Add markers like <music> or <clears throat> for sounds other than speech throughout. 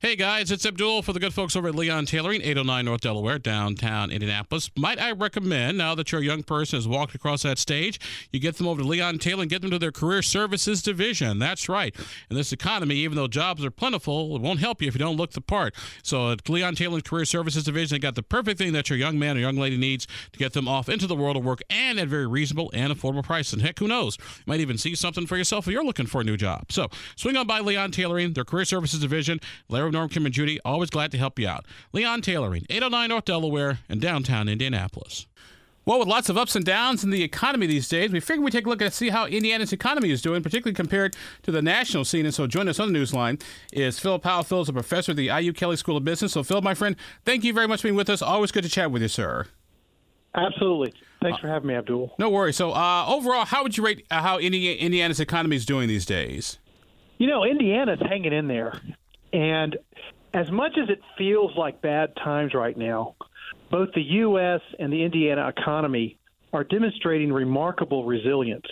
Hey guys, it's Abdul for the good folks over at Leon Tailoring, 809 North Delaware, downtown Indianapolis. Might I recommend, now that your young person has walked across that stage, you get them over to Leon Tailoring, get them to their career services division. That's right. In this economy, even though jobs are plentiful, it won't help you if you don't look the part. So at Leon Tailoring Career Services Division, they got the perfect thing that your young man or young lady needs to get them off into the world of work and at very reasonable and affordable prices. And heck, who knows? You might even see something for yourself if you're looking for a new job. So swing on by Leon Tailoring, their career services division. Larry Norm, Kim, and Judy, always glad to help you out. Leon Tailoring, 809 North Delaware in downtown Indianapolis. Well, with lots of ups and downs in the economy these days, we figured we'd take a look and see how Indiana's economy is doing, particularly compared to the national scene. And so, joining us on the newsline is Phil Powell. Phil is a professor at the IU Kelley School of Business. So, Phil, my friend, thank you very much for being with us. Always good to chat with you, sir. Absolutely. Thanks for having me, Abdul. No worries. So, uh, overall, how would you rate uh, how Indiana's economy is doing these days? You know, Indiana's hanging in there. And as much as it feels like bad times right now, both the U.S. and the Indiana economy are demonstrating remarkable resilience.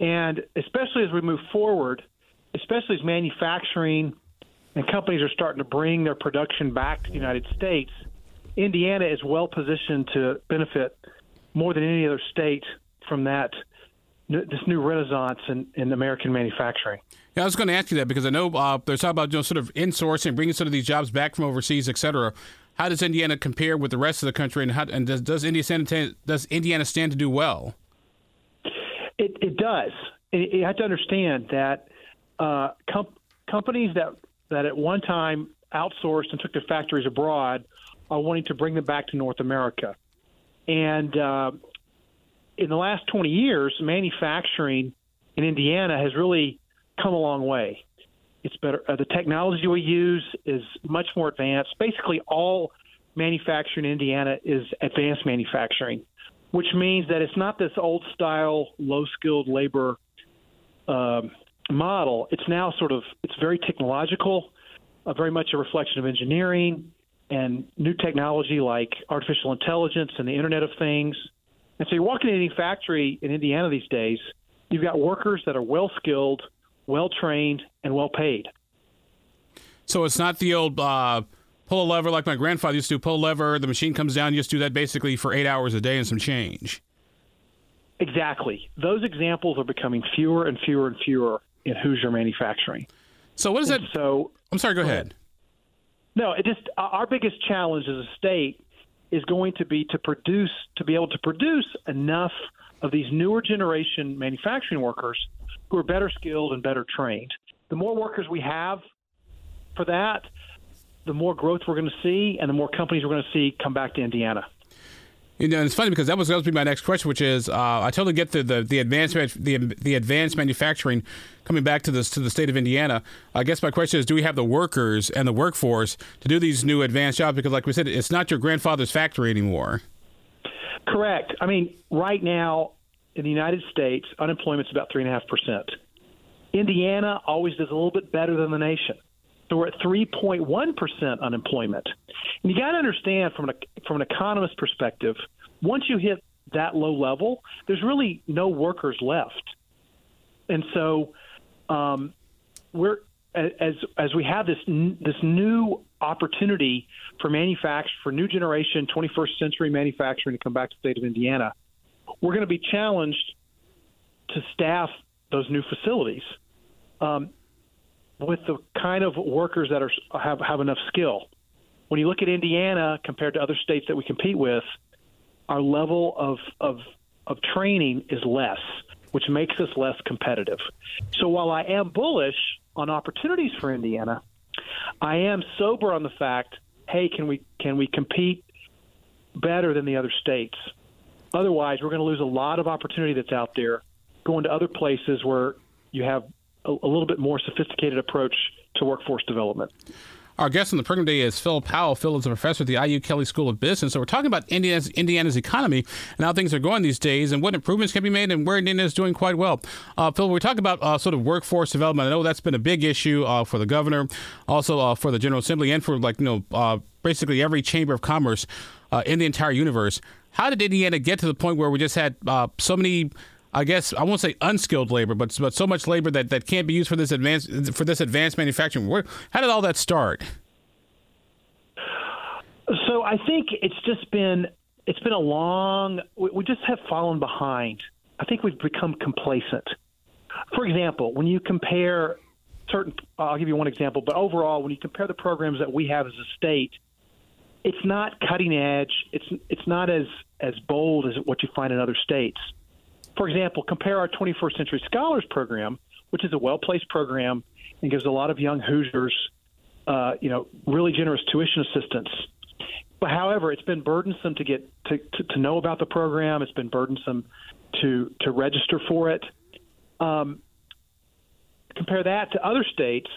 And especially as we move forward, especially as manufacturing and companies are starting to bring their production back to the United States, Indiana is well positioned to benefit more than any other state from that this new renaissance in, in American manufacturing. Yeah, I was going to ask you that because I know uh, they're talking about you know, sort of insourcing, bringing some of these jobs back from overseas, et cetera. How does Indiana compare with the rest of the country, and how and does does Indiana does Indiana stand to do well? It, it does. It, you have to understand that uh, com- companies that that at one time outsourced and took their factories abroad are wanting to bring them back to North America, and uh, in the last 20 years, manufacturing in Indiana has really come a long way. It's better. Uh, the technology we use is much more advanced. Basically, all manufacturing in Indiana is advanced manufacturing, which means that it's not this old style, low skilled labor um, model. It's now sort of it's very technological, uh, very much a reflection of engineering and new technology like artificial intelligence and the Internet of Things. And so you're walking in any factory in Indiana these days, you've got workers that are well skilled, well trained, and well paid. So it's not the old uh, pull a lever like my grandfather used to do, pull a lever, the machine comes down, you just do that basically for eight hours a day and some change. Exactly. Those examples are becoming fewer and fewer and fewer in Hoosier manufacturing. So what is and that? So I'm sorry. Go ahead. No, it just our biggest challenge as a state is going to be to produce to be able to produce enough of these newer generation manufacturing workers who are better skilled and better trained. The more workers we have for that, the more growth we're going to see, and the more companies we're going to see come back to Indiana. You know, it's funny because that was going to be my next question, which is uh, I totally get the, the the advanced the the advanced manufacturing coming back to this to the state of Indiana. I guess my question is, do we have the workers and the workforce to do these new advanced jobs? Because, like we said, it's not your grandfather's factory anymore. Correct. I mean, right now in the United States, unemployment's about three and a half percent. Indiana always does a little bit better than the nation. So we're at 3.1% unemployment. And you got to understand from an, from an economist perspective, once you hit that low level, there's really no workers left. And so um, we're as as we have this this new opportunity for manufacture for new generation 21st century manufacturing to come back to the state of Indiana, we're going to be challenged to staff those new facilities. Um, with the kind of workers that are have have enough skill. When you look at Indiana compared to other states that we compete with, our level of of of training is less, which makes us less competitive. So while I am bullish on opportunities for Indiana, I am sober on the fact, hey, can we can we compete better than the other states? Otherwise, we're going to lose a lot of opportunity that's out there going to other places where you have a, a little bit more sophisticated approach to workforce development. Our guest on the program today is Phil Powell. Phil is a professor at the IU Kelley School of Business. So we're talking about Indiana's, Indiana's economy and how things are going these days and what improvements can be made and where Indiana is doing quite well. Uh, Phil, we're talking about uh, sort of workforce development. I know that's been a big issue uh, for the governor, also uh, for the General Assembly, and for like you know uh, basically every chamber of commerce uh, in the entire universe. How did Indiana get to the point where we just had so many I guess I won't say unskilled labor, but but so much labor that, that can't be used for this advanced for this advanced manufacturing. Where, how did all that start? So I think it's just been it's been a long. We just have fallen behind. I think we've become complacent. For example, when you compare certain, I'll give you one example, but overall, when you compare the programs that we have as a state, it's not cutting edge. It's it's not as as bold as what you find in other states. For example, compare our 21st Century Scholars Program, which is a well placed program and gives a lot of young Hoosiers, uh, you know, really generous tuition assistance. But however, it's been burdensome to get to, to, to know about the program. It's been burdensome to to register for it. Um, compare that to other states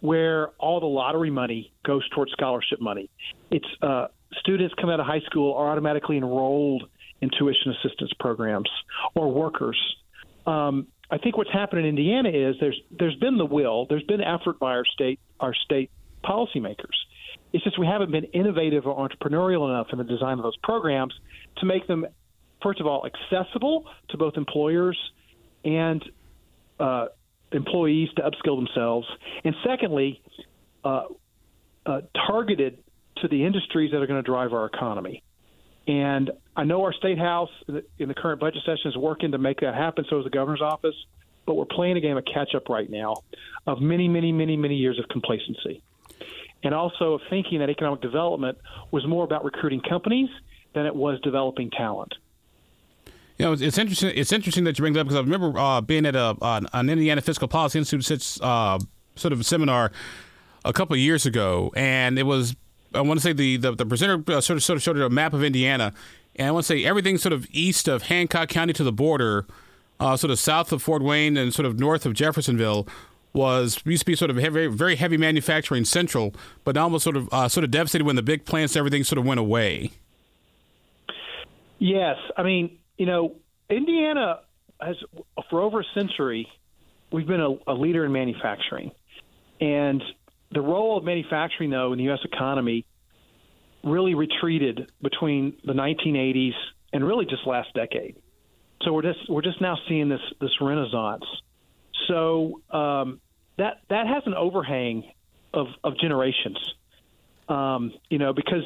where all the lottery money goes towards scholarship money. It's uh, students come out of high school are automatically enrolled in tuition assistance programs or workers. Um, I think what's happened in Indiana is there's there's been the will, there's been effort by our state our state policymakers. It's just we haven't been innovative or entrepreneurial enough in the design of those programs to make them, first of all, accessible to both employers and uh, employees to upskill themselves, and secondly, uh, uh, targeted to the industries that are going to drive our economy. And I know our state house in the current budget session is working to make that happen. So is the governor's office. But we're playing a game of catch up right now of many, many, many, many years of complacency. And also of thinking that economic development was more about recruiting companies than it was developing talent. You know, it's, interesting. It's interesting that you bring that up because I remember uh, being at a an Indiana Fiscal Policy Institute uh, sort of seminar a couple years ago, and it was I want to say the the, the presenter uh, sort of sort of showed a map of Indiana, and I want to say everything sort of east of Hancock County to the border, uh, sort of south of Fort Wayne and sort of north of Jeffersonville was used to be sort of heavy, very heavy manufacturing central, but now almost sort of uh, sort of devastated when the big plants everything sort of went away. Yes, I mean you know, Indiana has for over a century we've been a, a leader in manufacturing, and the role of manufacturing though in the U.S. economy really retreated between the 1980s and really just last decade. So we're just we're just now seeing this this renaissance. So um, that that has an overhang of of generations. Um, you know, because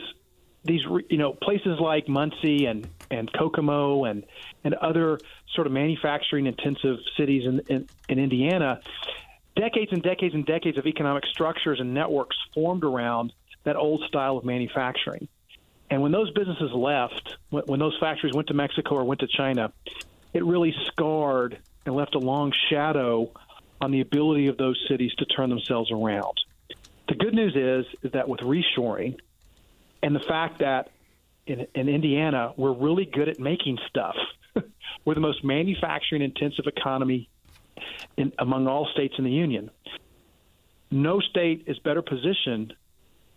these you know places like Muncie and and Kokomo and and other sort of manufacturing intensive cities in, in, in Indiana, decades and decades and decades of economic structures and networks formed around that old style of manufacturing. And when those businesses left, when, those factories went to Mexico or went to China, it really scarred and left a long shadow on the ability of those cities to turn themselves around. The good news is, is that with reshoring, and the fact that in, in Indiana we're really good at making stuff. <laughs> we're the most manufacturing intensive economy in, among all states in the union. No state is better positioned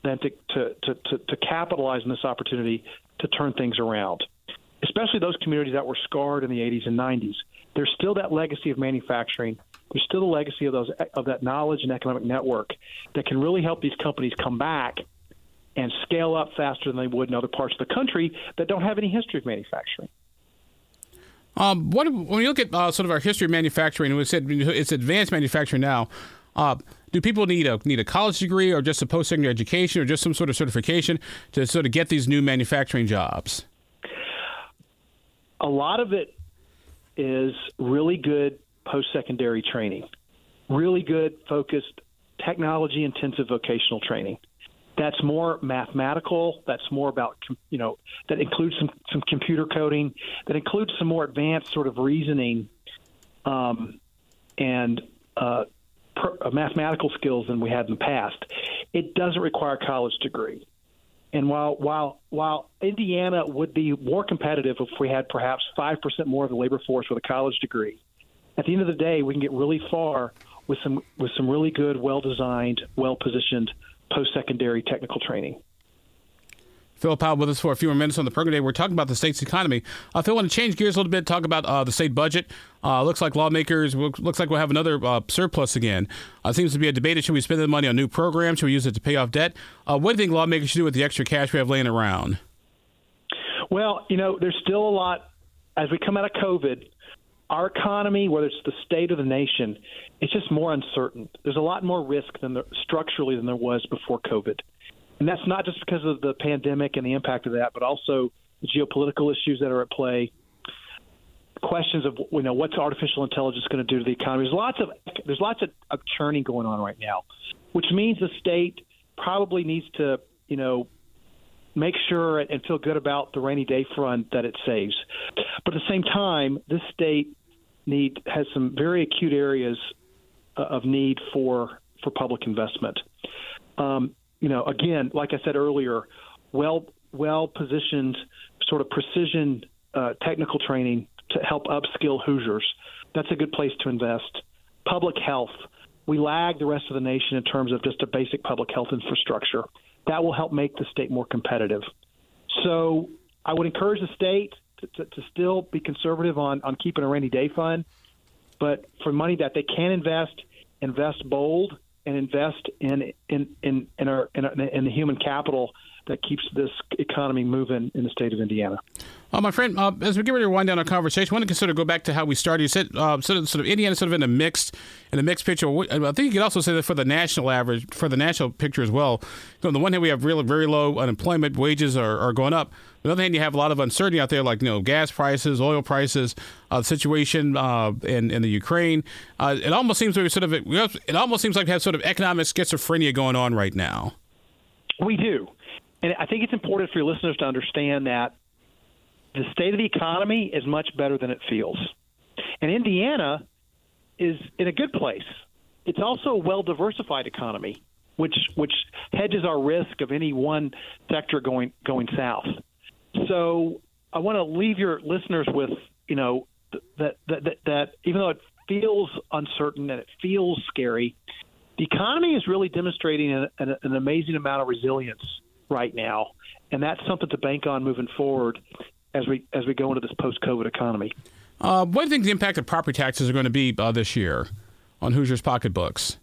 than to, to, to, to, to capitalize on this opportunity to turn things around, especially those communities that were scarred in the 80s and 90s. There's still that legacy of manufacturing. There's still the legacy of those of that knowledge and economic network that can really help these companies come back and scale up faster than they would in other parts of the country that don't have any history of manufacturing. Um, what, when you look at uh, sort of our history of manufacturing, we said it's advanced manufacturing now. Uh, do people need a need a college degree or just a post secondary education or just some sort of certification to sort of get these new manufacturing jobs? A lot of it is really good post secondary training, really good focused technology intensive vocational training that's more mathematical. That's more about you know that includes some some computer coding. That includes some more advanced sort of reasoning, um, and uh, per, uh, mathematical skills than we had in the past. It doesn't require a college degree. And while while while Indiana would be more competitive if we had perhaps five percent more of the labor force with a college degree, at the end of the day, we can get really far with some with some really good, well designed, well positioned post secondary technical training. Phil Powell with us for a few more minutes on the program today. We're talking about the state's economy. Uh, Phil, I want to change gears a little bit, talk about uh, the state budget. Uh, looks like lawmakers, looks like we'll have another uh, surplus again. Uh, seems to be a debate. Should we spend the money on new programs? Should we use it to pay off debt? Uh, what do you think lawmakers should do with the extra cash we have laying around? Well, you know, there's still a lot, as we come out of COVID, our economy, whether it's the state or the nation, it's just more uncertain. There's a lot more risk than structurally than there was before COVID, and that's not just because of the pandemic and the impact of that, but also geopolitical issues that are at play. Questions of you know what's artificial intelligence going to do to the economy? There's lots of there's lots of, of churning going on right now, which means the state probably needs to you know make sure and feel good about the rainy day fund that it saves. But at the same time, this state need has some very acute areas uh, of need for for public investment. Um, you know, again, like I said earlier, well well positioned sort of precision uh, technical training to help upskill Hoosiers. That's a good place to invest. Public health. We lag the rest of the nation in terms of just a basic public health infrastructure. That will help make the state more competitive. So I would encourage the state to, to, still be conservative on, on keeping a rainy day fund, but for money that they can invest, invest bold and invest in in in in, our, in, our, in the human capital that keeps this economy moving in the state of Indiana. Uh, my friend, uh, as we get ready to wind down our conversation, I want to sort of go back to how we started. You said uh, sort of sort of Indiana sort of in a mixed in a mixed picture. I think you could also say that for the national average, for the national picture as well. You know, on the one hand, we have really very low unemployment, wages are, are going up. On the other hand, you have a lot of uncertainty out there, like you know gas prices, oil prices, uh, the situation uh, in in the Ukraine. Uh, it almost seems we sort of it almost seems like we have sort of economic schizophrenia going on right now. We do, and I think it's important for your listeners to understand that the state of the economy is much better than it feels. And Indiana is in a good place. It's also a well diversified economy, which which hedges our risk of any one sector going going south. So I want to leave your listeners with you know that that that, that even though it feels uncertain and it feels scary, the economy is really demonstrating an, an, an amazing amount of resilience right now, and that's something to bank on moving forward as we as we go into this post COVID economy. Uh, what do you think the impact of property taxes are going to be uh, this year on Hoosiers' pocketbooks?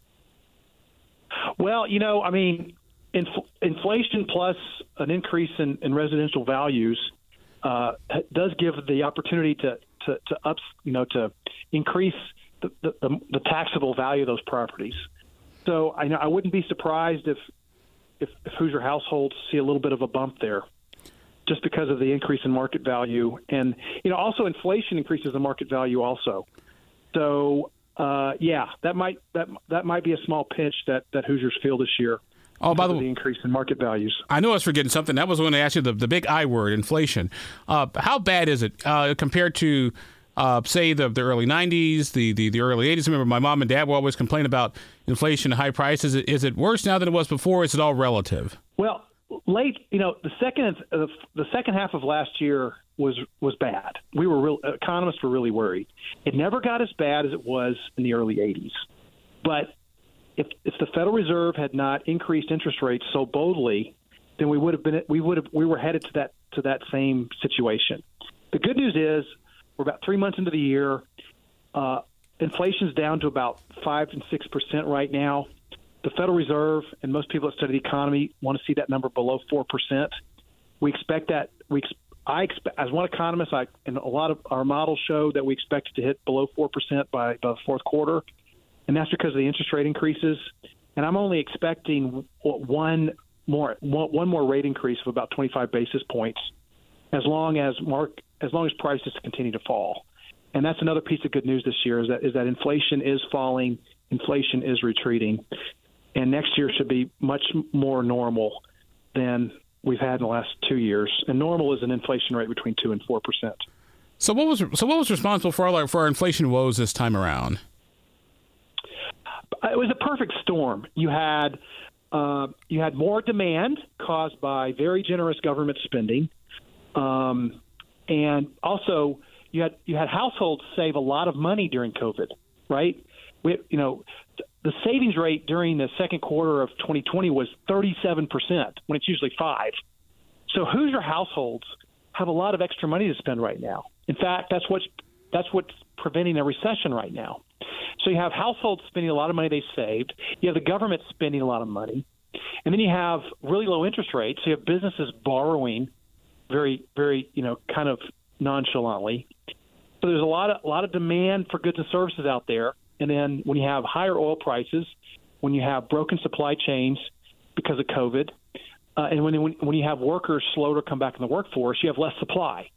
Well, you know, I mean, inf- inflation plus an increase in, in residential values uh, does give the opportunity to to, to ups, you know, to increase the, the, the taxable value of those properties. So I know I wouldn't be surprised if, if if Hoosier households see a little bit of a bump there just because of the increase in market value. And, you know, also inflation increases the market value also. So, uh, yeah, that might that that might be a small pinch that, that Hoosiers feel this year. Oh, by the way, the increase in market values. I know I was forgetting something. That was going to ask you the, the big I word, inflation. Uh, how bad is it uh, compared to, uh, say, the, the early 90s, the, the, the early 80s? I Remember, my mom and dad were always complaining about inflation and high prices. Is it, is it worse now than it was before? Is it all relative? Well, late, you know, the second the second half of last year was was bad. We were real economists were really worried. It never got as bad as it was in the early 80s. But if if the Federal Reserve had not increased interest rates so boldly, then we would have been we would have we were headed to that to that same situation. The good news is we're about three months into the year. Uh, inflation's down to about five and six percent right now the Federal Reserve and most people that study the economy want to see that number below four percent. We expect that. We I expect as one economist, I and a lot of our models show that we expect it to hit below four percent by, by the fourth quarter, and that's because of the interest rate increases. And I'm only expecting one more one more rate increase of about 25 basis points, as long as mark as long as prices continue to fall. And that's another piece of good news this year is that is that inflation is falling, inflation is retreating, and next year should be much more normal than we've had in the last two years. And normal is an inflation rate between two and four percent. So what was so what was responsible for our for our inflation woes this time around? It was a perfect storm. You had uh, you had more demand caused by very generous government spending, um, and also you had you had households save a lot of money during COVID. Right? We, you know, the savings rate during the second quarter of 2020 was 37% when it's usually 5. So Hoosier households have a lot of extra money to spend right now. In fact, that's what's that's what's preventing a recession right now. So you have households spending a lot of money they saved, you have the government spending a lot of money, and then you have really low interest rates. So you have businesses borrowing very very, you know, kind of nonchalantly. So there's a lot of a lot of demand for goods and services out there, and then when you have higher oil prices, when you have broken supply chains because of COVID, uh, and when, when when you have workers slow to come back in the workforce, you have less supply.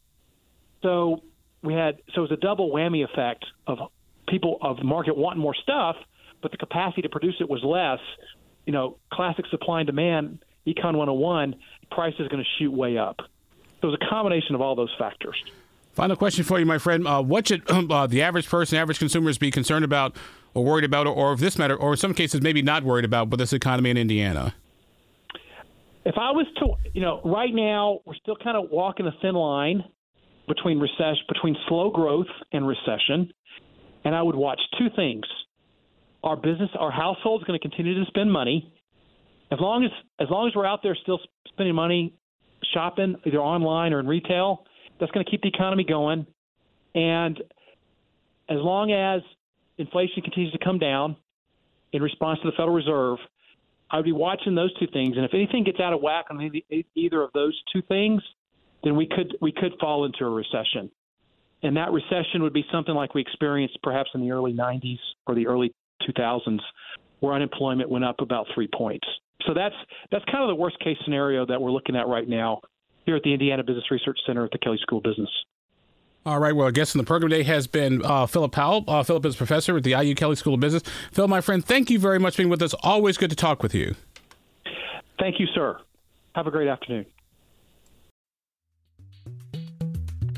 So we had so it was a double whammy effect of people of the market wanting more stuff, but the capacity to produce it was less. You know, classic supply and demand, Econ 101, price is going to shoot way up. So it was a combination of all those factors. Final question for you, my friend. Uh, what should <clears throat> uh, the average person, average consumers be concerned about or worried about, or, or if this matter, or in some cases, maybe not worried about with this economy in Indiana? If I was to, you know, right now we're still kind of walking a thin line between recession, between slow growth and recession, and I would watch two things: our business, our household's going to continue to spend money. As long as as long as we're out there still spending money shopping, either online or in retail, that's going to keep the economy going. And as long as inflation continues to come down in response to the Federal Reserve, I would be watching those two things. And if anything gets out of whack on either of those two things, then we could we could fall into a recession. And that recession would be something like we experienced perhaps in the early 90s or the early 2000s, where unemployment went up about three points. So that's that's kind of the worst case scenario that we're looking at right now here at the Indiana Business Research Center at the Kelley School of Business. All right. Well, our guest in the program today has been uh, Philip Powell. Uh, Philip is professor at the IU Kelley School of Business. Phil, my friend, thank you very much for being with us. Always good to talk with you. Thank you, sir. Have a great afternoon.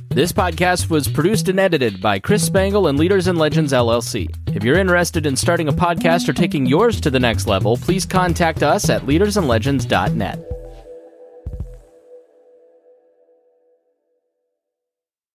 This podcast was produced and edited by Chris Spangle and Leaders and Legends LLC. If you're interested in starting a podcast or taking yours to the next level, please contact us at leadersandlegends.net.